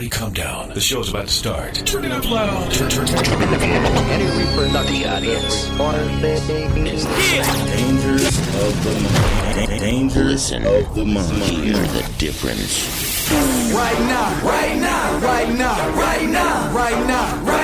Everybody calm down. The show's about to start. Turn it up loud. Turn, turn, turn, turn it up loud. Any reproduction The audience. Dangers of the mind. Dangers Listen, of the mind. hear the difference. Right now, right now, right now, right now, right now, right now,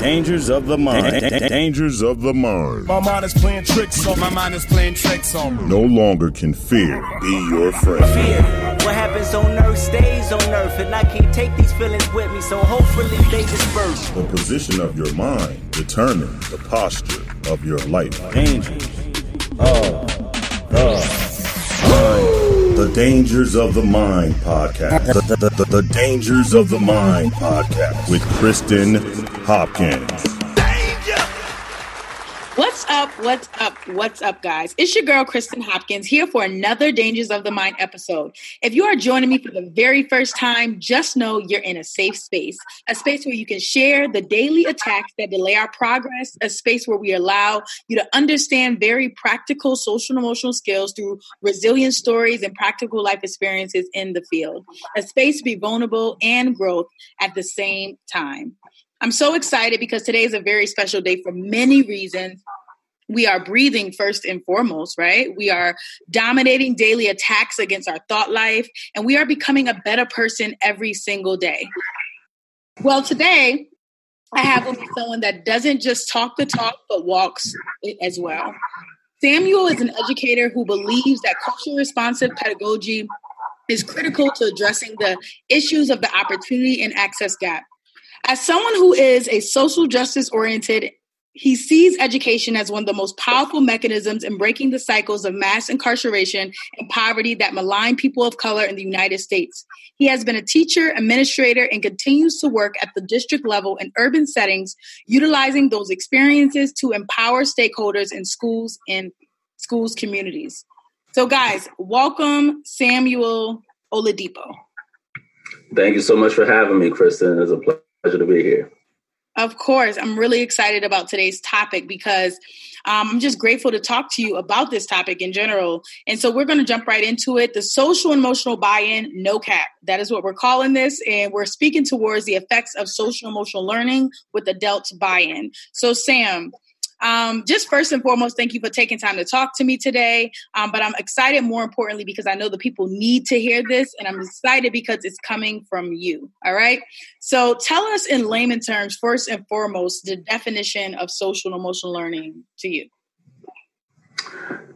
Dangers of the mind. Dangers of the mind. My mind is playing tricks on my mind is playing tricks on me. No longer can fear be your friend. fear. What happens on earth stays on earth, and I can't take these feelings with me, so hopefully they disperse. The position of your mind determines the posture of your life. Dangers of the mind. The Dangers of the Mind podcast. The, the- the- the Dangers of the Mind podcast with Kristen Hopkins. What's up? What's up? What's up, guys? It's your girl, Kristen Hopkins, here for another Dangers of the Mind episode. If you are joining me for the very first time, just know you're in a safe space, a space where you can share the daily attacks that delay our progress, a space where we allow you to understand very practical social and emotional skills through resilient stories and practical life experiences in the field, a space to be vulnerable and growth at the same time. I'm so excited because today is a very special day for many reasons. We are breathing first and foremost, right? We are dominating daily attacks against our thought life, and we are becoming a better person every single day. Well, today I have with me someone that doesn't just talk the talk, but walks it as well. Samuel is an educator who believes that culturally responsive pedagogy is critical to addressing the issues of the opportunity and access gap. As someone who is a social justice oriented, he sees education as one of the most powerful mechanisms in breaking the cycles of mass incarceration and poverty that malign people of color in the United States. He has been a teacher, administrator, and continues to work at the district level in urban settings, utilizing those experiences to empower stakeholders in schools and schools communities. So, guys, welcome Samuel Oladipo. Thank you so much for having me, Kristen. It's a pleasure to be here. Of course, I'm really excited about today's topic because um, I'm just grateful to talk to you about this topic in general. And so we're going to jump right into it. The social emotional buy in, no cap. That is what we're calling this. And we're speaking towards the effects of social emotional learning with adults buy in. So, Sam, um, just first and foremost, thank you for taking time to talk to me today. Um, but I'm excited more importantly because I know the people need to hear this, and I'm excited because it's coming from you. All right. So tell us in layman terms, first and foremost, the definition of social and emotional learning to you.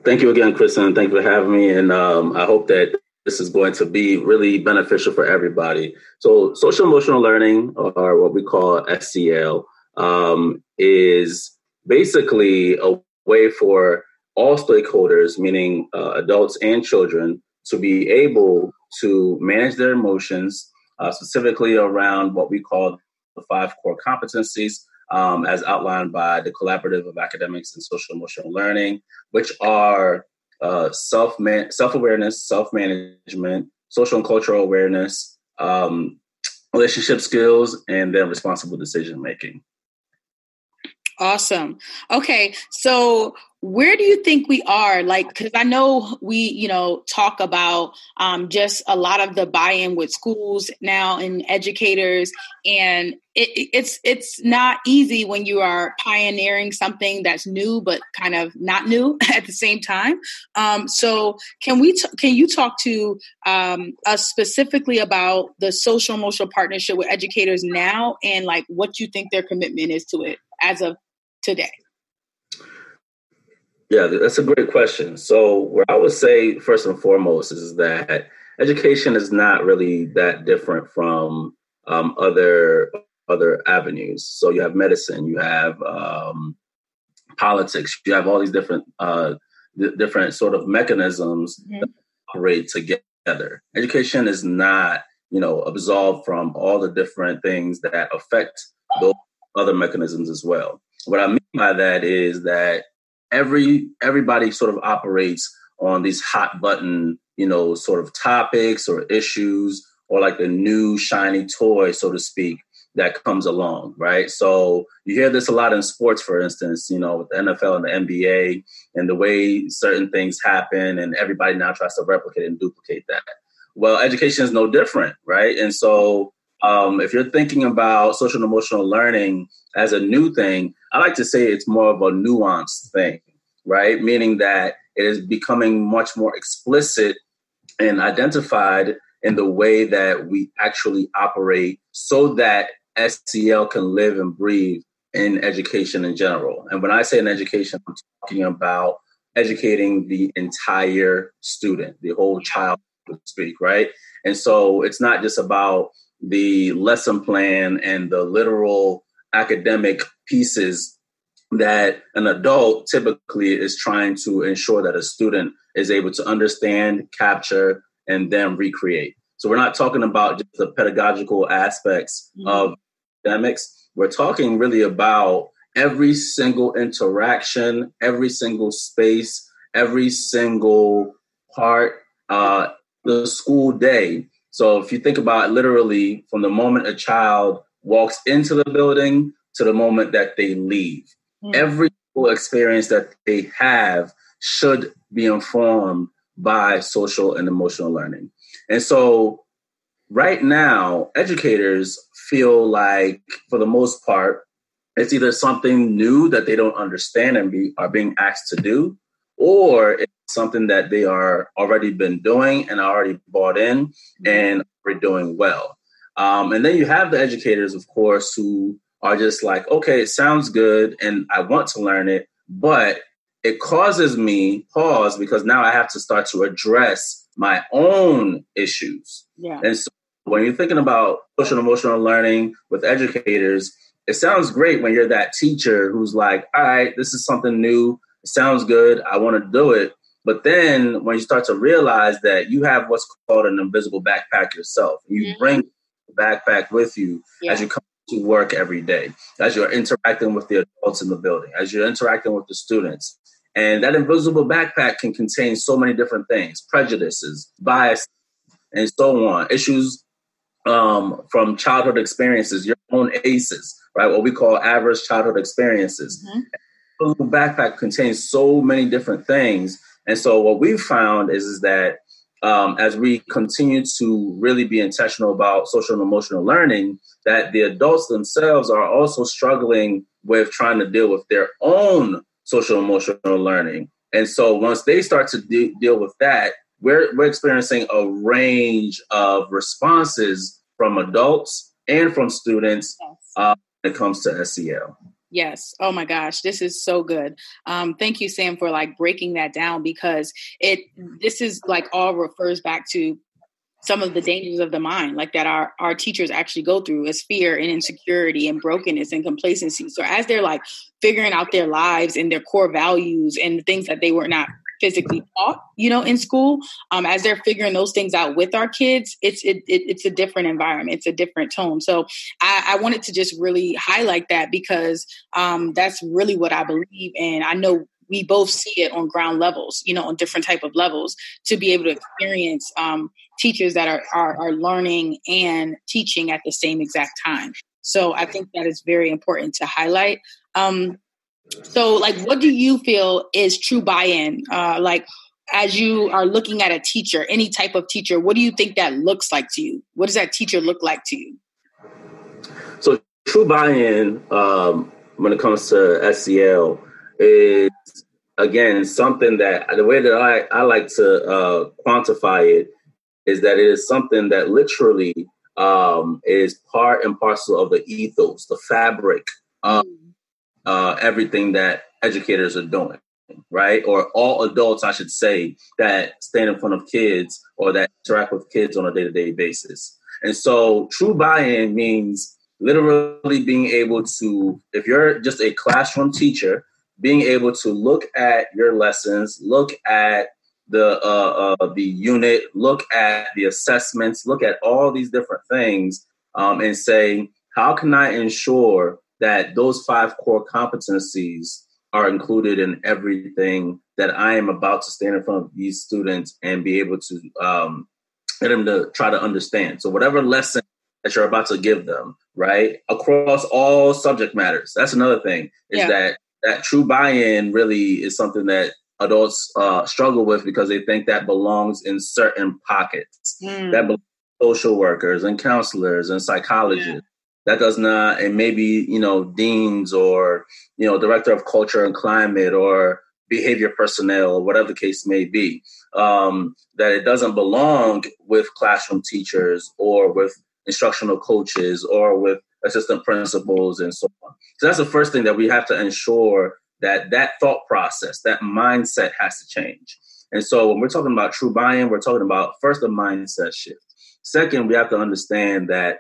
Thank you again, Kristen. Thank you for having me. And um, I hope that this is going to be really beneficial for everybody. So, social emotional learning, or what we call SEL, um, is basically a way for all stakeholders, meaning uh, adults and children, to be able to manage their emotions, uh, specifically around what we call the five core competencies, um, as outlined by the Collaborative of Academics and Social Emotional Learning, which are uh, self self awareness, self management, social and cultural awareness, um, relationship skills, and then responsible decision making. Awesome. Okay. So where do you think we are? Like, because I know we, you know, talk about um, just a lot of the buy-in with schools now and educators, and it, it's it's not easy when you are pioneering something that's new but kind of not new at the same time. Um, so, can we t- can you talk to um, us specifically about the social emotional partnership with educators now, and like what you think their commitment is to it as of today? Yeah, that's a great question. So, where I would say first and foremost is that education is not really that different from um, other other avenues. So, you have medicine, you have um, politics, you have all these different uh, th- different sort of mechanisms mm-hmm. that operate together. Education is not, you know, absolved from all the different things that affect those other mechanisms as well. What I mean by that is that every everybody sort of operates on these hot button, you know, sort of topics or issues or like the new shiny toy, so to speak, that comes along, right? So you hear this a lot in sports, for instance, you know, with the NFL and the NBA and the way certain things happen, and everybody now tries to replicate and duplicate that. Well, education is no different, right? And so um, if you're thinking about social and emotional learning as a new thing, I like to say it's more of a nuanced thing, right? Meaning that it is becoming much more explicit and identified in the way that we actually operate so that SEL can live and breathe in education in general. And when I say in education, I'm talking about educating the entire student, the whole child, to speak, right? And so it's not just about the lesson plan and the literal academic pieces that an adult typically is trying to ensure that a student is able to understand, capture, and then recreate. So we're not talking about just the pedagogical aspects mm-hmm. of academics. We're talking really about every single interaction, every single space, every single part, uh, the school day. So if you think about literally from the moment a child walks into the building to the moment that they leave, mm-hmm. every experience that they have should be informed by social and emotional learning. And so right now, educators feel like, for the most part, it's either something new that they don't understand and be, are being asked to do, or it's something that they are already been doing and already bought in and are doing well. Um, and then you have the educators, of course, who are just like, okay, it sounds good and I want to learn it, but it causes me pause because now I have to start to address my own issues. Yeah. And so when you're thinking about social emotional learning with educators, it sounds great when you're that teacher who's like, all right, this is something new. It sounds good. I want to do it. But then when you start to realize that you have what's called an invisible backpack yourself, you mm-hmm. bring backpack with you yeah. as you come to work every day, as you're interacting with the adults in the building, as you're interacting with the students. And that invisible backpack can contain so many different things prejudices, bias, and so on, issues um, from childhood experiences, your own ACEs, right? What we call adverse childhood experiences. Mm-hmm. The backpack contains so many different things. And so what we've found is, is that um, as we continue to really be intentional about social and emotional learning, that the adults themselves are also struggling with trying to deal with their own social emotional learning. And so once they start to de- deal with that, we're, we're experiencing a range of responses from adults and from students yes. uh, when it comes to SEL. Yes. Oh my gosh, this is so good. Um, thank you, Sam, for like breaking that down because it this is like all refers back to some of the dangers of the mind, like that our our teachers actually go through is fear and insecurity and brokenness and complacency. So as they're like figuring out their lives and their core values and things that they were not physically taught, you know, in school, um, as they're figuring those things out with our kids, it's it, it, it's a different environment, it's a different tone. So I, I wanted to just really highlight that because um, that's really what I believe, and I know we both see it on ground levels, you know, on different type of levels to be able to experience um, teachers that are, are are learning and teaching at the same exact time. So I think that is very important to highlight. Um, so, like, what do you feel is true buy-in? Uh, like, as you are looking at a teacher, any type of teacher, what do you think that looks like to you? What does that teacher look like to you? So, true buy-in um, when it comes to SEL is again something that the way that I, I like to uh, quantify it is that it is something that literally um, is part and parcel of the ethos, the fabric. Um, uh, everything that educators are doing, right? Or all adults, I should say, that stand in front of kids or that interact with kids on a day to day basis. And so true buy in means literally being able to, if you're just a classroom teacher, being able to look at your lessons, look at the uh, uh, the unit, look at the assessments, look at all these different things, um, and say, how can I ensure that those five core competencies are included in everything that I am about to stand in front of these students and be able to um, get them to try to understand. So whatever lesson that you're about to give them, right, across all subject matters. That's another thing is yeah. that that true buy-in really is something that adults uh, struggle with because they think that belongs in certain pockets. Mm. That belongs social workers and counselors and psychologists. Yeah. That does not, and maybe you know deans or you know director of culture and climate or behavior personnel or whatever the case may be. Um, that it doesn't belong with classroom teachers or with instructional coaches or with assistant principals and so on. So that's the first thing that we have to ensure that that thought process, that mindset has to change. And so when we're talking about true buy-in, we're talking about first a mindset shift. Second, we have to understand that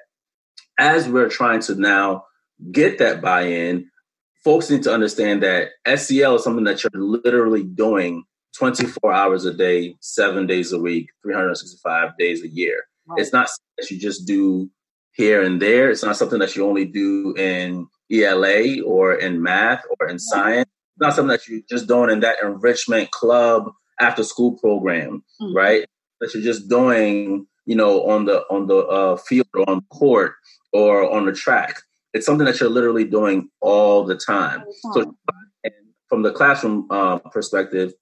as we're trying to now get that buy-in, folks need to understand that SEL is something that you're literally doing 24 hours a day, seven days a week, 365 days a year. Right. It's not that you just do here and there. It's not something that you only do in ELA or in math or in science. It's not something that you're just doing in that enrichment club after school program, mm-hmm. right? That you're just doing, you know, on the on the uh, field or on court or on the track. It's something that you're literally doing all the time. So, from the classroom uh, perspective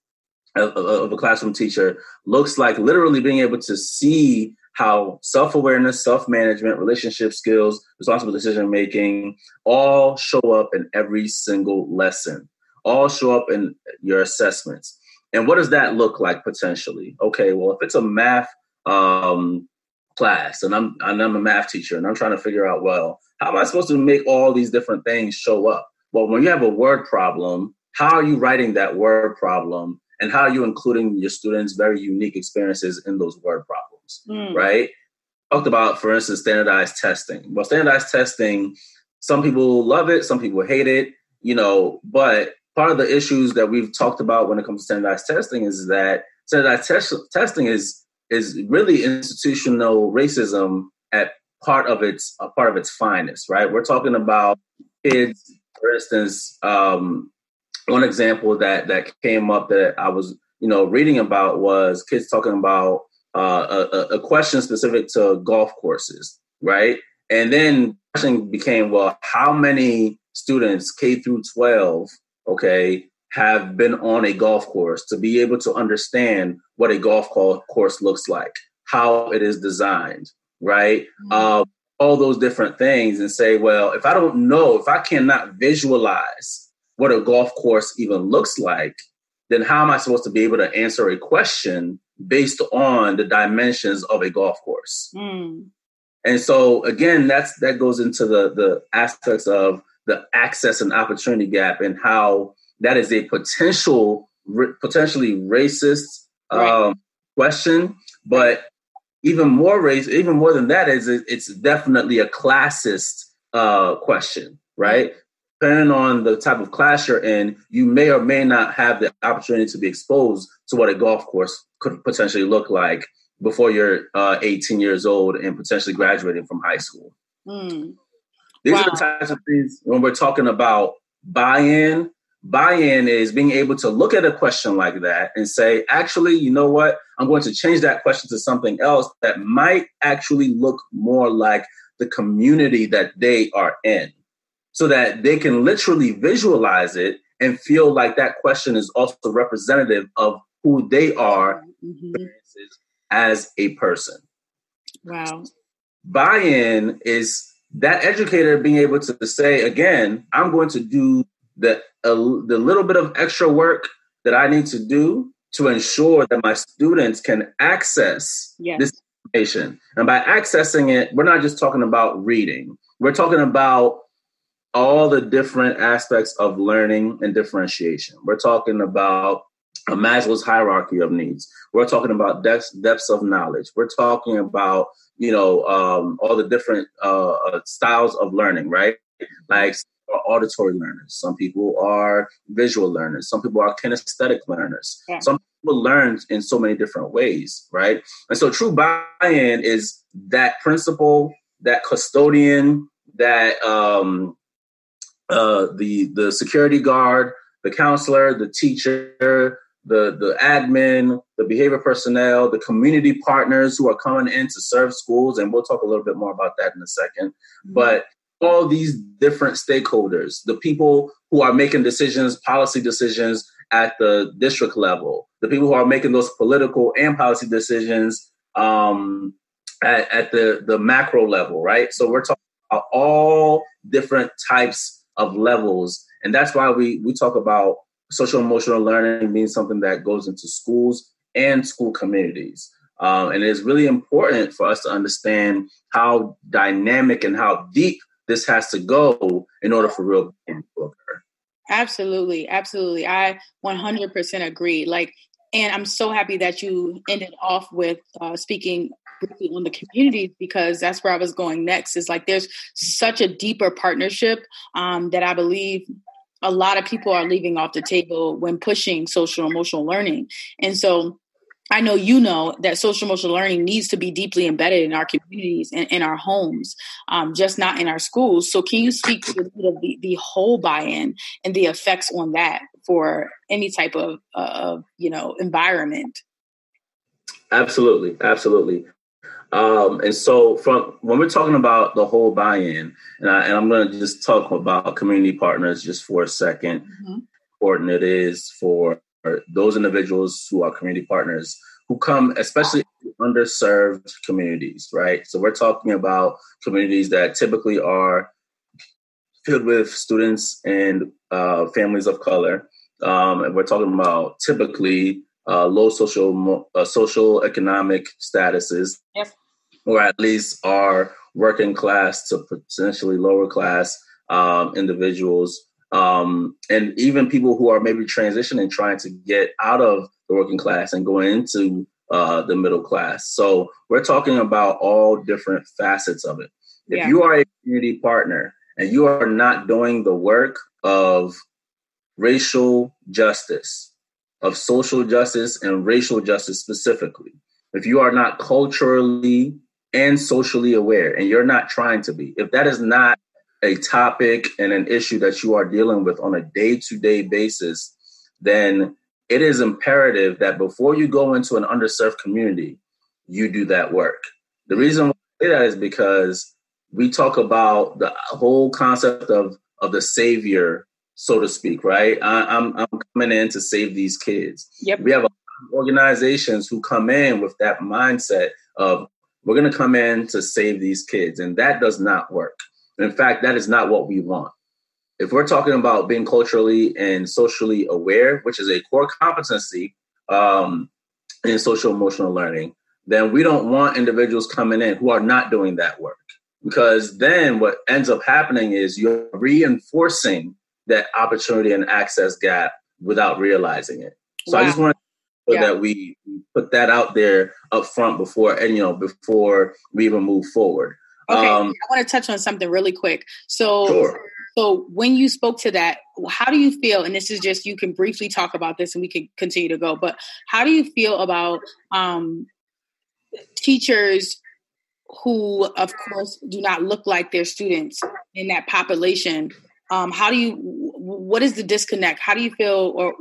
of, of a classroom teacher, looks like literally being able to see how self awareness, self management, relationship skills, responsible decision making all show up in every single lesson, all show up in your assessments. And what does that look like potentially? Okay, well, if it's a math um, class and I'm, and I'm a math teacher and I'm trying to figure out, well, how am I supposed to make all these different things show up? Well, when you have a word problem, how are you writing that word problem and how are you including your students' very unique experiences in those word problems, mm. right? Talked about, for instance, standardized testing. Well, standardized testing, some people love it, some people hate it, you know, but part of the issues that we've talked about when it comes to standardized testing is that standardized test- testing is is really institutional racism at part of its a part of its finest, right? We're talking about kids, for instance, um, one example that that came up that I was you know reading about was kids talking about uh, a, a, question specific to golf courses, right? And then question became, well, how many students K through twelve, okay, have been on a golf course to be able to understand what a golf course looks like, how it is designed, right? Mm-hmm. Uh, all those different things, and say, well, if I don't know, if I cannot visualize what a golf course even looks like, then how am I supposed to be able to answer a question based on the dimensions of a golf course? Mm. And so again, that's that goes into the the aspects of the access and opportunity gap and how that is a potential potentially racist right. um, question, but even more race, even more than that is it's definitely a classist uh, question, right? depending on the type of class you're in, you may or may not have the opportunity to be exposed to what a golf course could potentially look like before you're uh, 18 years old and potentially graduating from high school. Mm. These wow. are the types of things when we're talking about buy-in. Buy-in is being able to look at a question like that and say, actually, you know what? I'm going to change that question to something else that might actually look more like the community that they are in so that they can literally visualize it and feel like that question is also representative of who they are mm-hmm. as a person. Wow. Buy in is that educator being able to say, again, I'm going to do the, uh, the little bit of extra work that I need to do to ensure that my students can access yes. this information. And by accessing it, we're not just talking about reading, we're talking about all the different aspects of learning and differentiation. We're talking about a Maslow's hierarchy of needs. We're talking about depths, depths of knowledge. We're talking about you know um, all the different uh, uh styles of learning, right? Like auditory learners. Some people are visual learners. Some people are kinesthetic learners. Yeah. Some people learn in so many different ways, right? And so true buy-in is that principal, that custodian, that um, uh, the the security guard, the counselor, the teacher, the the admin, the behavior personnel, the community partners who are coming in to serve schools, and we'll talk a little bit more about that in a 2nd mm-hmm. But all these different stakeholders, the people who are making decisions, policy decisions at the district level, the people who are making those political and policy decisions um, at, at the, the macro level, right? So we're talking about all different types of levels. And that's why we, we talk about social emotional learning being something that goes into schools and school communities. Um, and it's really important for us to understand how dynamic and how deep this has to go in order for real to occur. Absolutely, absolutely. I 100% agree. Like, and I'm so happy that you ended off with uh, speaking briefly on the communities because that's where I was going next. Is like there's such a deeper partnership um, that I believe a lot of people are leaving off the table when pushing social emotional learning, and so I know you know that social emotional learning needs to be deeply embedded in our communities and in our homes, um, just not in our schools. So, can you speak to the, the whole buy-in and the effects on that for any type of, uh, you know, environment? Absolutely, absolutely. Um, and so, from when we're talking about the whole buy-in, and, I, am going to just talk about community partners just for a 2nd mm-hmm. Important it is for those individuals who are community partners who come especially underserved communities, right? So we're talking about communities that typically are filled with students and uh, families of color. Um, and we're talking about typically uh, low social uh, social economic statuses, yep. or at least are working class to potentially lower class um, individuals um, and even people who are maybe transitioning, trying to get out of the working class and going into uh, the middle class. So we're talking about all different facets of it. If yeah. you are a community partner and you are not doing the work of racial justice, of social justice and racial justice specifically, if you are not culturally and socially aware and you're not trying to be, if that is not a topic and an issue that you are dealing with on a day to day basis, then it is imperative that before you go into an underserved community, you do that work. The reason why I say that is because we talk about the whole concept of, of the savior, so to speak, right? I, am I'm, I'm coming in to save these kids. Yep. We have organizations who come in with that mindset of we're going to come in to save these kids, and that does not work. In fact, that is not what we want. If we're talking about being culturally and socially aware, which is a core competency um, in social emotional learning, then we don't want individuals coming in who are not doing that work. Because then what ends up happening is you're reinforcing that opportunity and access gap without realizing it. So wow. I just want to yeah. that we put that out there up front before and you know before we even move forward. Okay, um, I want to touch on something really quick. So, sure. so when you spoke to that, how do you feel? And this is just you can briefly talk about this, and we can continue to go. But how do you feel about um, teachers who, of course, do not look like their students in that population? Um, how do you? What is the disconnect? How do you feel, or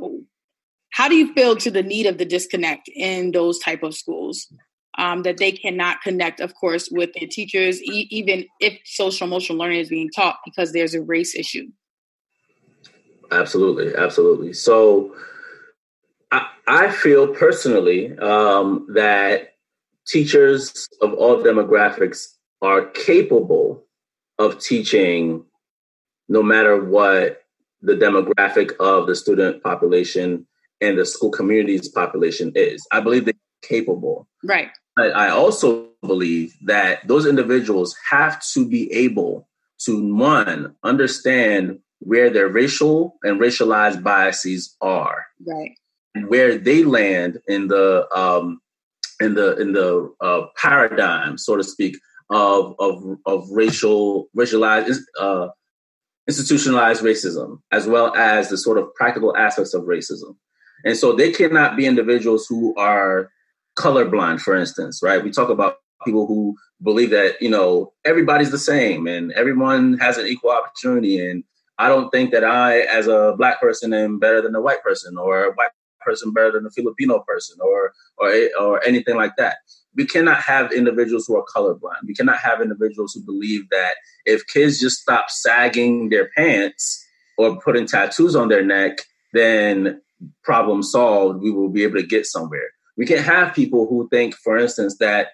how do you feel to the need of the disconnect in those type of schools? Um, that they cannot connect, of course, with their teachers, e- even if social emotional learning is being taught because there's a race issue. Absolutely, absolutely. So, I, I feel personally um, that teachers of all demographics are capable of teaching no matter what the demographic of the student population and the school community's population is. I believe they're capable. Right. I also believe that those individuals have to be able to one understand where their racial and racialized biases are, right, and where they land in the um, in the in the uh, paradigm, so to speak, of of of racial racialized uh, institutionalized racism, as well as the sort of practical aspects of racism. And so they cannot be individuals who are colorblind, for instance, right? We talk about people who believe that, you know, everybody's the same and everyone has an equal opportunity. And I don't think that I, as a black person, am better than a white person or a white person better than a Filipino person or, or, or anything like that. We cannot have individuals who are colorblind. We cannot have individuals who believe that if kids just stop sagging their pants or putting tattoos on their neck, then problem solved, we will be able to get somewhere. We can't have people who think, for instance, that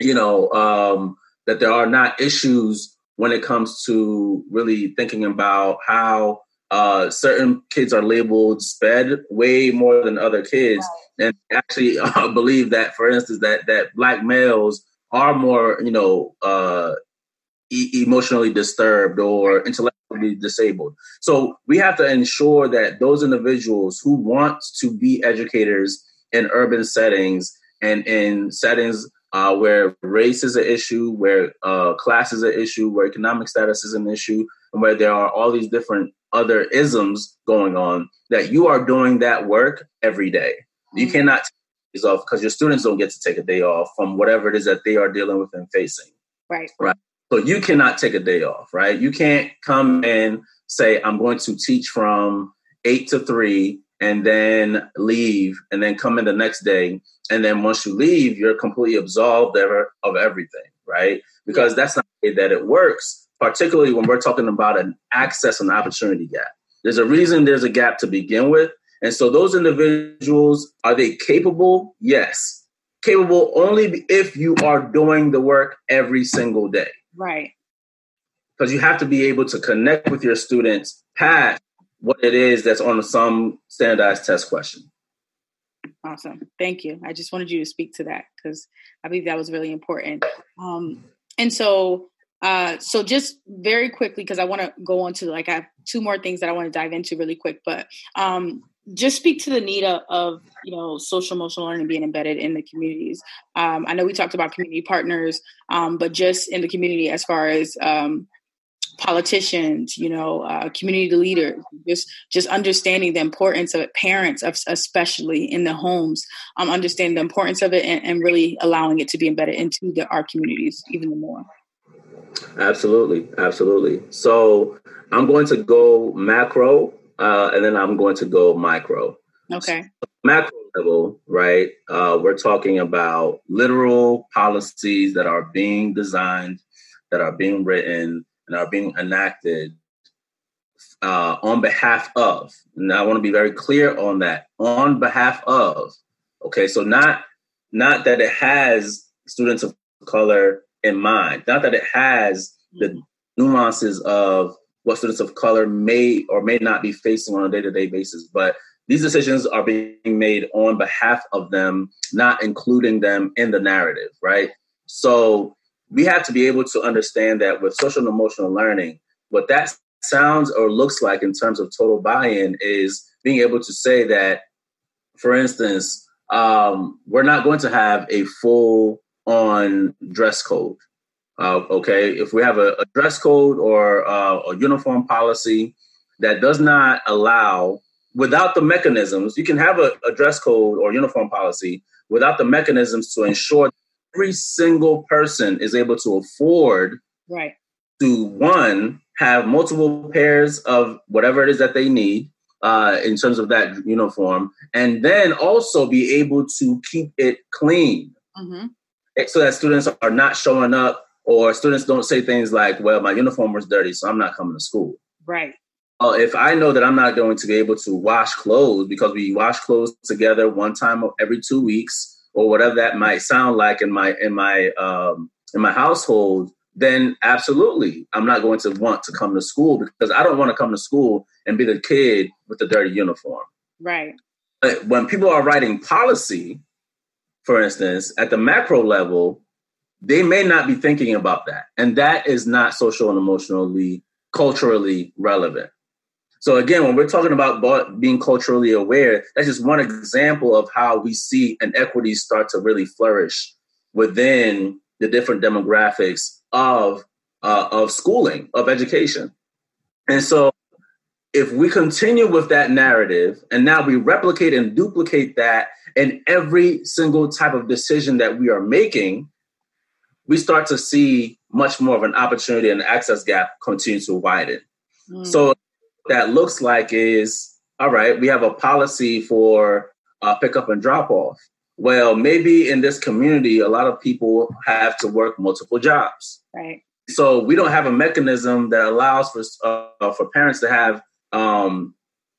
you know um, that there are not issues when it comes to really thinking about how uh, certain kids are labeled sped way more than other kids, and actually uh, believe that, for instance, that that black males are more, you know, uh, e- emotionally disturbed or intellectually disabled. So we have to ensure that those individuals who want to be educators in urban settings and in settings uh, where race is an issue, where uh, class is an issue, where economic status is an issue, and where there are all these different other isms going on, that you are doing that work every day. Mm-hmm. You cannot take days off because your students don't get to take a day off from whatever it is that they are dealing with and facing. Right. Right. So you cannot take a day off, right? You can't come and say, I'm going to teach from eight to three and then leave and then come in the next day. And then once you leave, you're completely absolved ever of everything, right? Because that's not the way that it works particularly when we're talking about an access and opportunity gap. There's a reason there's a gap to begin with. And so those individuals, are they capable? Yes. Capable only if you are doing the work every single day. Right. Because you have to be able to connect with your students past what it is that's on some standardized test question. Awesome. Thank you. I just wanted you to speak to that because I believe that was really important. Um, and so uh, so just very quickly, because I want to go on to like I have two more things that I want to dive into really quick, but um, just speak to the need of, you know social emotional learning being embedded in the communities. Um, I know we talked about community partners, um, but just in the community as far as um, politicians, you know, uh, community leaders, just just understanding the importance of it, parents, of, especially in the homes, um, understanding the importance of it, and, and really allowing it to be embedded into the, our communities even more. Absolutely, absolutely. So I'm going to go macro, uh, and then I'm going to go micro. Okay. So macro level, right? Uh, we're talking about literal policies that are being designed, that are being written, and are being enacted uh, on behalf of. And I want to be very clear on that. On behalf of. Okay, so not not that it has students of color in mind. Not that it has the mm-hmm. nuances of what students of color may or may not be facing on a day to day basis, but these decisions are being made on behalf of them, not including them in the narrative, right? So we have to be able to understand that with social and emotional learning, what that sounds or looks like in terms of total buy in is being able to say that, for instance, um, we're not going to have a full on dress code. Uh, okay, if we have a, a dress code or uh, a uniform policy that does not allow, without the mechanisms, you can have a, a dress code or uniform policy without the mechanisms to ensure every single person is able to afford right to one have multiple pairs of whatever it is that they need uh, in terms of that uniform, and then also be able to keep it clean. Mm-hmm so that students are not showing up or students don't say things like, well, my uniform was dirty, so I'm not coming to school. Right. Uh, if I know that I'm not going to be able to wash clothes because we wash clothes together one time every two weeks or whatever that might sound like in my in my um, in my household, then absolutely I'm not going to want to come to school because I don't want to come to school and be the kid with the dirty uniform. Right. But when people are writing policy, for instance, at the macro level, they may not be thinking about that. And that is not social and emotionally, culturally relevant. So again, when we're talking about being culturally aware, that's just one example of how we see inequities start to really flourish within the different demographics of uh, of schooling, of education. And so if we continue with that narrative and now we replicate and duplicate that in every single type of decision that we are making, we start to see much more of an opportunity and access gap continue to widen. Mm. So that looks like is all right, we have a policy for uh, pickup and drop off. Well, maybe in this community, a lot of people have to work multiple jobs. Right. So we don't have a mechanism that allows for uh, for parents to have um,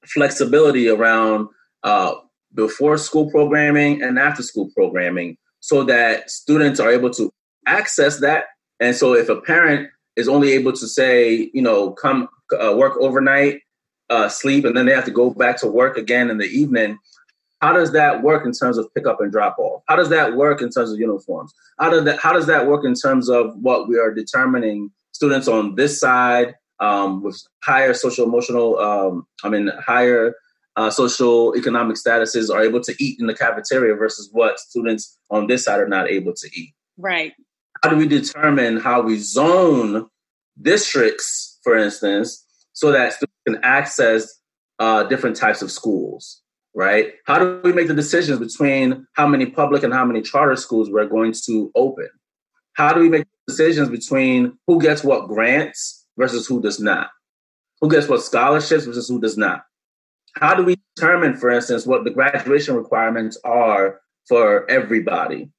flexibility around uh, before school programming and after school programming so that students are able to access that. And so if a parent is only able to say, you know, come uh, work overnight, uh, sleep, and then they have to go back to work again in the evening, how does that work in terms of pickup and drop off? How does that work in terms of uniforms? How does that how does that work in terms of what we are determining students on this side um, with higher social emotional, um, I mean higher uh, social economic statuses are able to eat in the cafeteria versus what students on this side are not able to eat. Right. How do we determine how we zone districts, for instance, so that students can access uh, different types of schools? Right? How do we make the decisions between how many public and how many charter schools we're going to open? How do we make decisions between who gets what grants versus who does not? Who gets what scholarships versus who does not? how do we determine, for instance, what the graduation requirements are for everybody?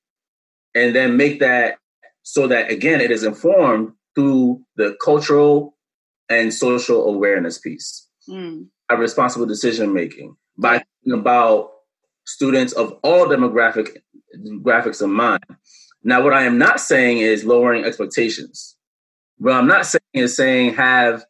And then make that so that, again, it is informed through the cultural and social awareness piece. Mm. Our responsible decision making by thinking about students of all demographic graphics in mind. Now, what I am not saying is lowering expectations. What I'm not saying is saying have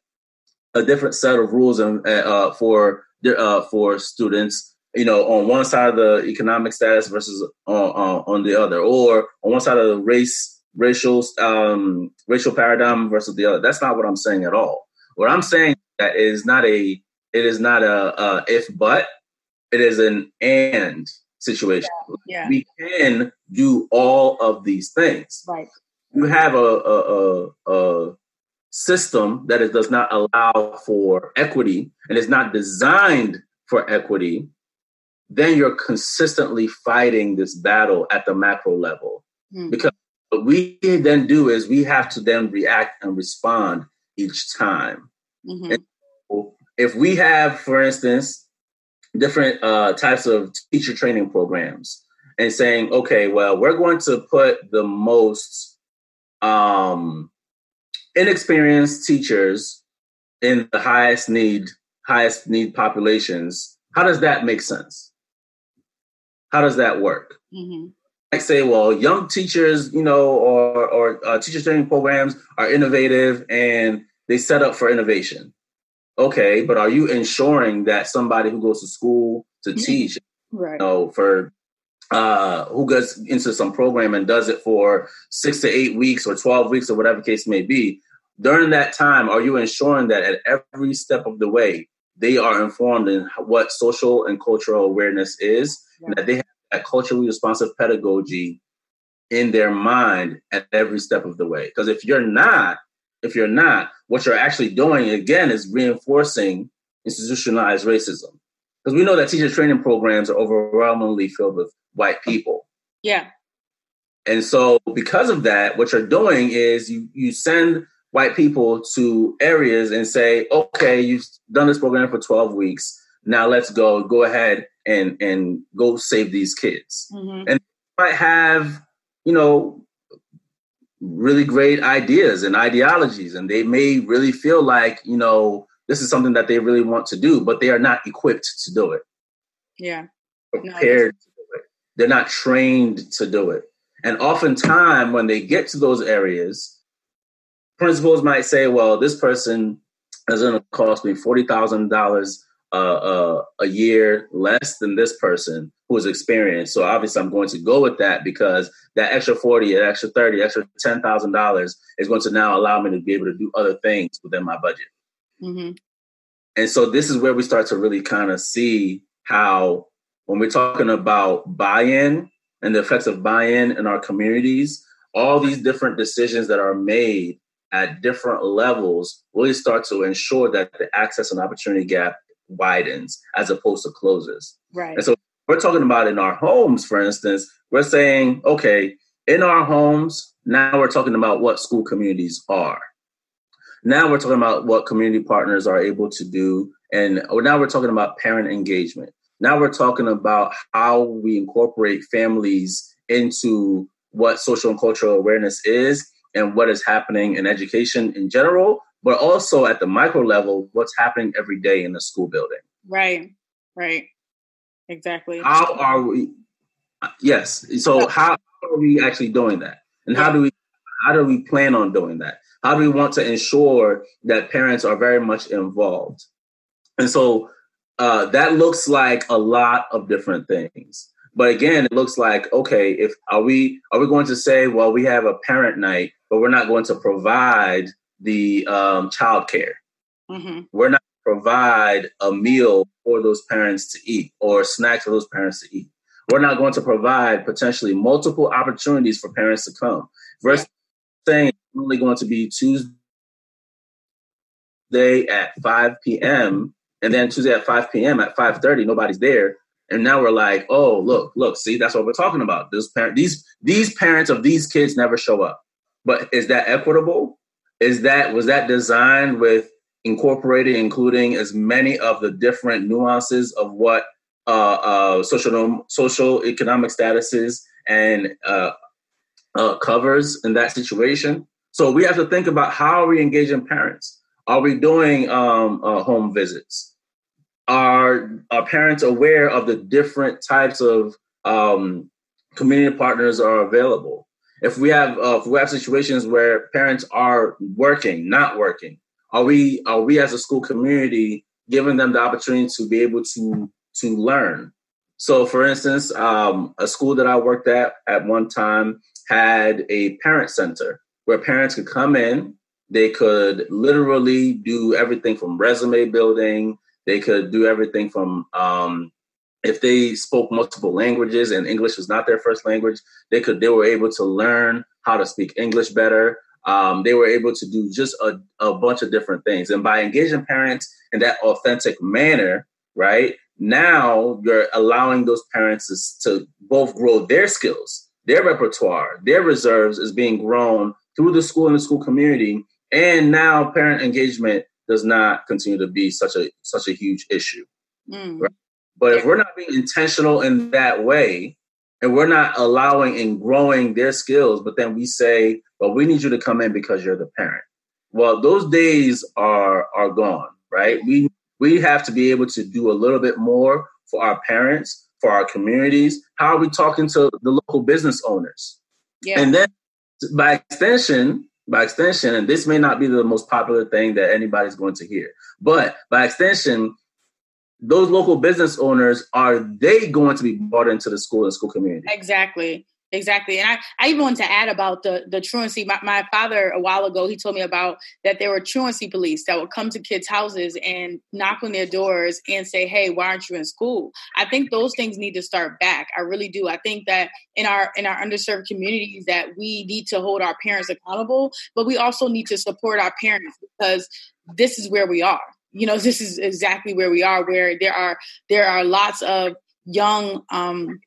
a different set of rules and, uh, for uh, for students, you know, on one side of the economic status versus on, on, on the other, or on one side of the race, racial, um, racial paradigm versus the other. That's not what I'm saying at all. What I'm saying that is not a, it is not a, a if but, it is an and situation. Yeah, yeah. We can do all of these things. Right. You have a, a, a, a system that it does not allow for equity and is not designed for equity, then you're consistently fighting this battle at the macro level. Mm. Because what we then do is we have to then react and respond each time. Mm-hmm. if we have, for instance, different uh, types of teacher training programs and saying, okay, well, we're going to put the most um, inexperienced teachers in the highest need highest need populations how does that make sense how does that work mm-hmm. I say well young teachers you know or or uh, teacher training programs are innovative and they set up for innovation okay but are you ensuring that somebody who goes to school to mm-hmm. teach right. you know for uh, who gets into some program and does it for six to eight weeks or 12 weeks or whatever case may be during that time, are you ensuring that at every step of the way, they are informed in what social and cultural awareness is, yeah. and that they have that culturally responsive pedagogy in their mind at every step of the way? Because if you're not, if you're not, what you're actually doing again is reinforcing institutionalized racism. Because we know that teacher training programs are overwhelmingly filled with white people. Yeah. And so because of that, what you're doing is you you send white people to areas and say, okay, you've done this program for 12 weeks. Now let's go, go ahead and, and go save these kids. Mm-hmm. And might have, you know, really great ideas and ideologies, and they may really feel like, you know, this is something that they really want to do, but they are not equipped to do it. Yeah. Prepared no, to do it. They're not trained to do it. And oftentimes when they get to those areas, principals might say, well, this person is going to cost me forty thousand dollars uh, a year less than this person who is experienced. So obviously, I'm going to go with that because that extra forty, that extra thirty, extra ten thousand dollars is going to now allow me to be able to do other things within my budget. Mm-hmm. And so this is where we start to really kind of see how, when we're talking about buy-in and the effects of buy-in in our communities, all these different decisions that are made at different levels really start to ensure that the access and opportunity gap widens as opposed to closes. Right. And so we're talking about in our homes, for instance, we're saying, okay, in our homes, now we're talking about what school communities are. Now we're talking about what community partners are able to do. And now we're talking about parent engagement. Now we're talking about how we incorporate families into what social and cultural awareness is and what is happening in education in general, but also at the micro level, what's happening every day in the school building. Right, right. Exactly. How are we? Yes. So how are we actually doing that? And how do we how do we plan on doing that? How do we want to ensure that parents are very much involved? And so uh, that looks like a lot of different things. But again, it looks like okay, if are we are we going to say, well, we have a parent night, but we're not going to provide the um, child care. Mm-hmm. We're not provide a meal for those parents to eat or snacks for those parents to eat. We're not going to provide potentially multiple opportunities for parents to come. Versus saying it's only going to be Tuesday at 5 p.m. and then Tuesday at 5 p.m. at 5:30, nobody's there. And now we're like, oh, look, look, see, that's what we're talking about. This parent, these these parents of these kids never show up. But is that equitable? Is that was that designed with incorporated, including as many of the different nuances of what uh, uh, social social economic statuses and uh, uh, covers in that situation. So we have to think about how are we engaging parents? Are we doing um, uh, home visits? Are are parents aware of the different types of um, community partners are available? If we have uh, if we have situations where parents are working, not working, are we are we as a school community giving them the opportunity to be able to to learn? So, for instance, um, a school that I worked at at one time had a parent center where parents could come in. They could literally do everything from resume building. They could do everything from um, if they spoke multiple languages and English was not their first language, they could they were able to learn how to speak English better um, they were able to do just a, a bunch of different things. And by engaging parents in that authentic manner, right, now you're allowing those parents to, to both grow their skills, their repertoire, their reserves is being grown through the school and the school community. And now parent engagement does not continue to be such a such a huge issue. Mm. Right? But if we're not being intentional in that way, and we're not allowing and growing their skills, but then we say, well, we need you to come in because you're the parent. Well, those days are are gone, right? We we have to be able to do a little bit more for our parents, for our communities. How are we talking to the local business owners? Yeah. And then by extension, by extension, and this may not be the most popular thing that anybody's going to hear, but by extension, those local business owners are they going to be mm-hmm. brought into the school and school community? Exactly. Exactly. And I, I even want to add about the, the truancy. My, my father, a while ago, he told me about that there were truancy police that would come to kids' houses and knock on their doors and say, Hey, why aren't you in school? I think those things need to start back. I really do. I think that in our in our underserved communities that we need to hold our parents accountable, but we also need to support our parents because this is where we are. You know, this is exactly where we are, where there are there are lots of young um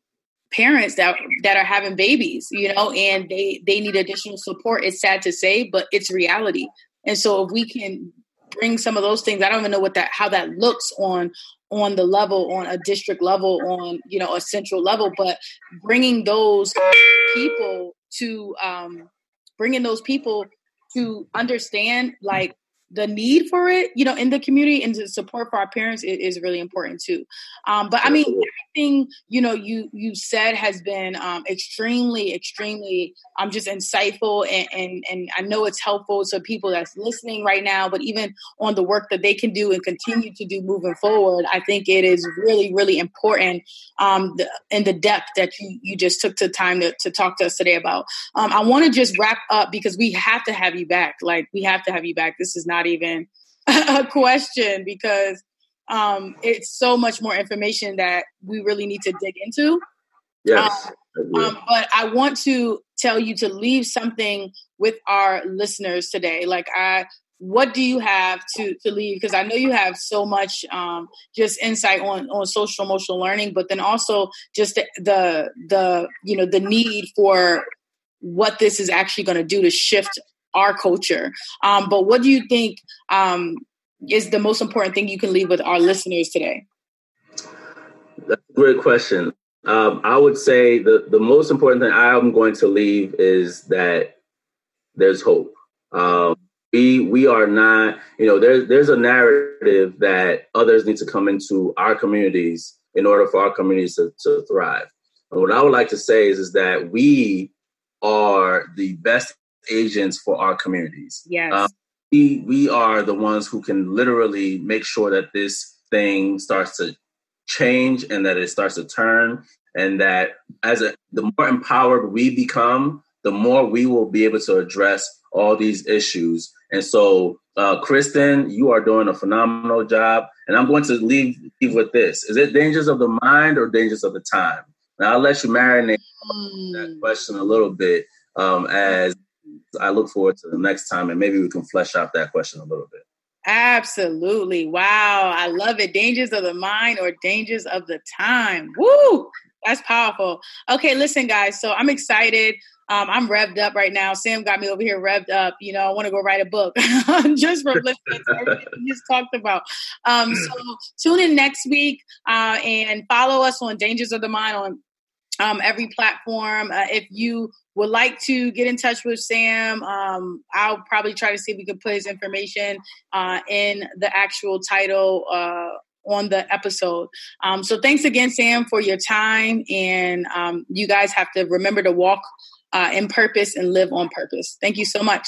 parents that that are having babies you know and they they need additional support it's sad to say but it's reality. And so if we can bring some of those things i don't even know what that how that looks on on the level on a district level on you know a central level but bringing those people to um bringing those people to understand like the need for it, you know, in the community and the support for our parents is, is really important too. Um, but I mean, everything you know you you said has been um, extremely, extremely um, just insightful, and, and and I know it's helpful to people that's listening right now. But even on the work that they can do and continue to do moving forward, I think it is really, really important um, the, in the depth that you you just took the time to, to talk to us today about. Um, I want to just wrap up because we have to have you back. Like we have to have you back. This is not not even a question because um, it's so much more information that we really need to dig into. Yes. Um, um, but I want to tell you to leave something with our listeners today. Like I what do you have to to leave because i know you have so much um, just insight on on social emotional learning but then also just the the, the you know the need for what this is actually going to do to shift our culture. Um, but what do you think um, is the most important thing you can leave with our listeners today? That's a great question. Um, I would say the, the most important thing I'm going to leave is that there's hope. Um, we we are not, you know, there's there's a narrative that others need to come into our communities in order for our communities to, to thrive. And what I would like to say is, is that we are the best agents for our communities. Yes. Um, we, we are the ones who can literally make sure that this thing starts to change and that it starts to turn and that as a, the more empowered we become the more we will be able to address all these issues and so uh, kristen you are doing a phenomenal job and i'm going to leave, leave with this is it dangers of the mind or dangers of the time now i'll let you marinate mm. that question a little bit um, as i look forward to the next time and maybe we can flesh out that question a little bit Absolutely. Wow. I love it. Dangers of the mind or dangers of the time. Woo! That's powerful. Okay, listen, guys. So I'm excited. Um, I'm revved up right now. Sam got me over here revved up. You know, I want to go write a book just from listening to everything we just talked about. Um, so tune in next week uh, and follow us on Dangers of the Mind on um, every platform. Uh, if you would like to get in touch with Sam, um, I'll probably try to see if we can put his information uh, in the actual title uh, on the episode. Um, so thanks again, Sam, for your time. And um, you guys have to remember to walk uh, in purpose and live on purpose. Thank you so much.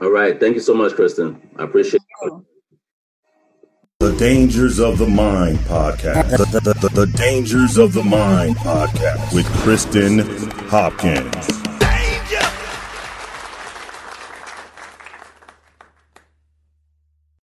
All right. Thank you so much, Kristen. I appreciate it. The Dangers of the Mind podcast. The, the, the, the Dangers of the Mind podcast with Kristen Hopkins.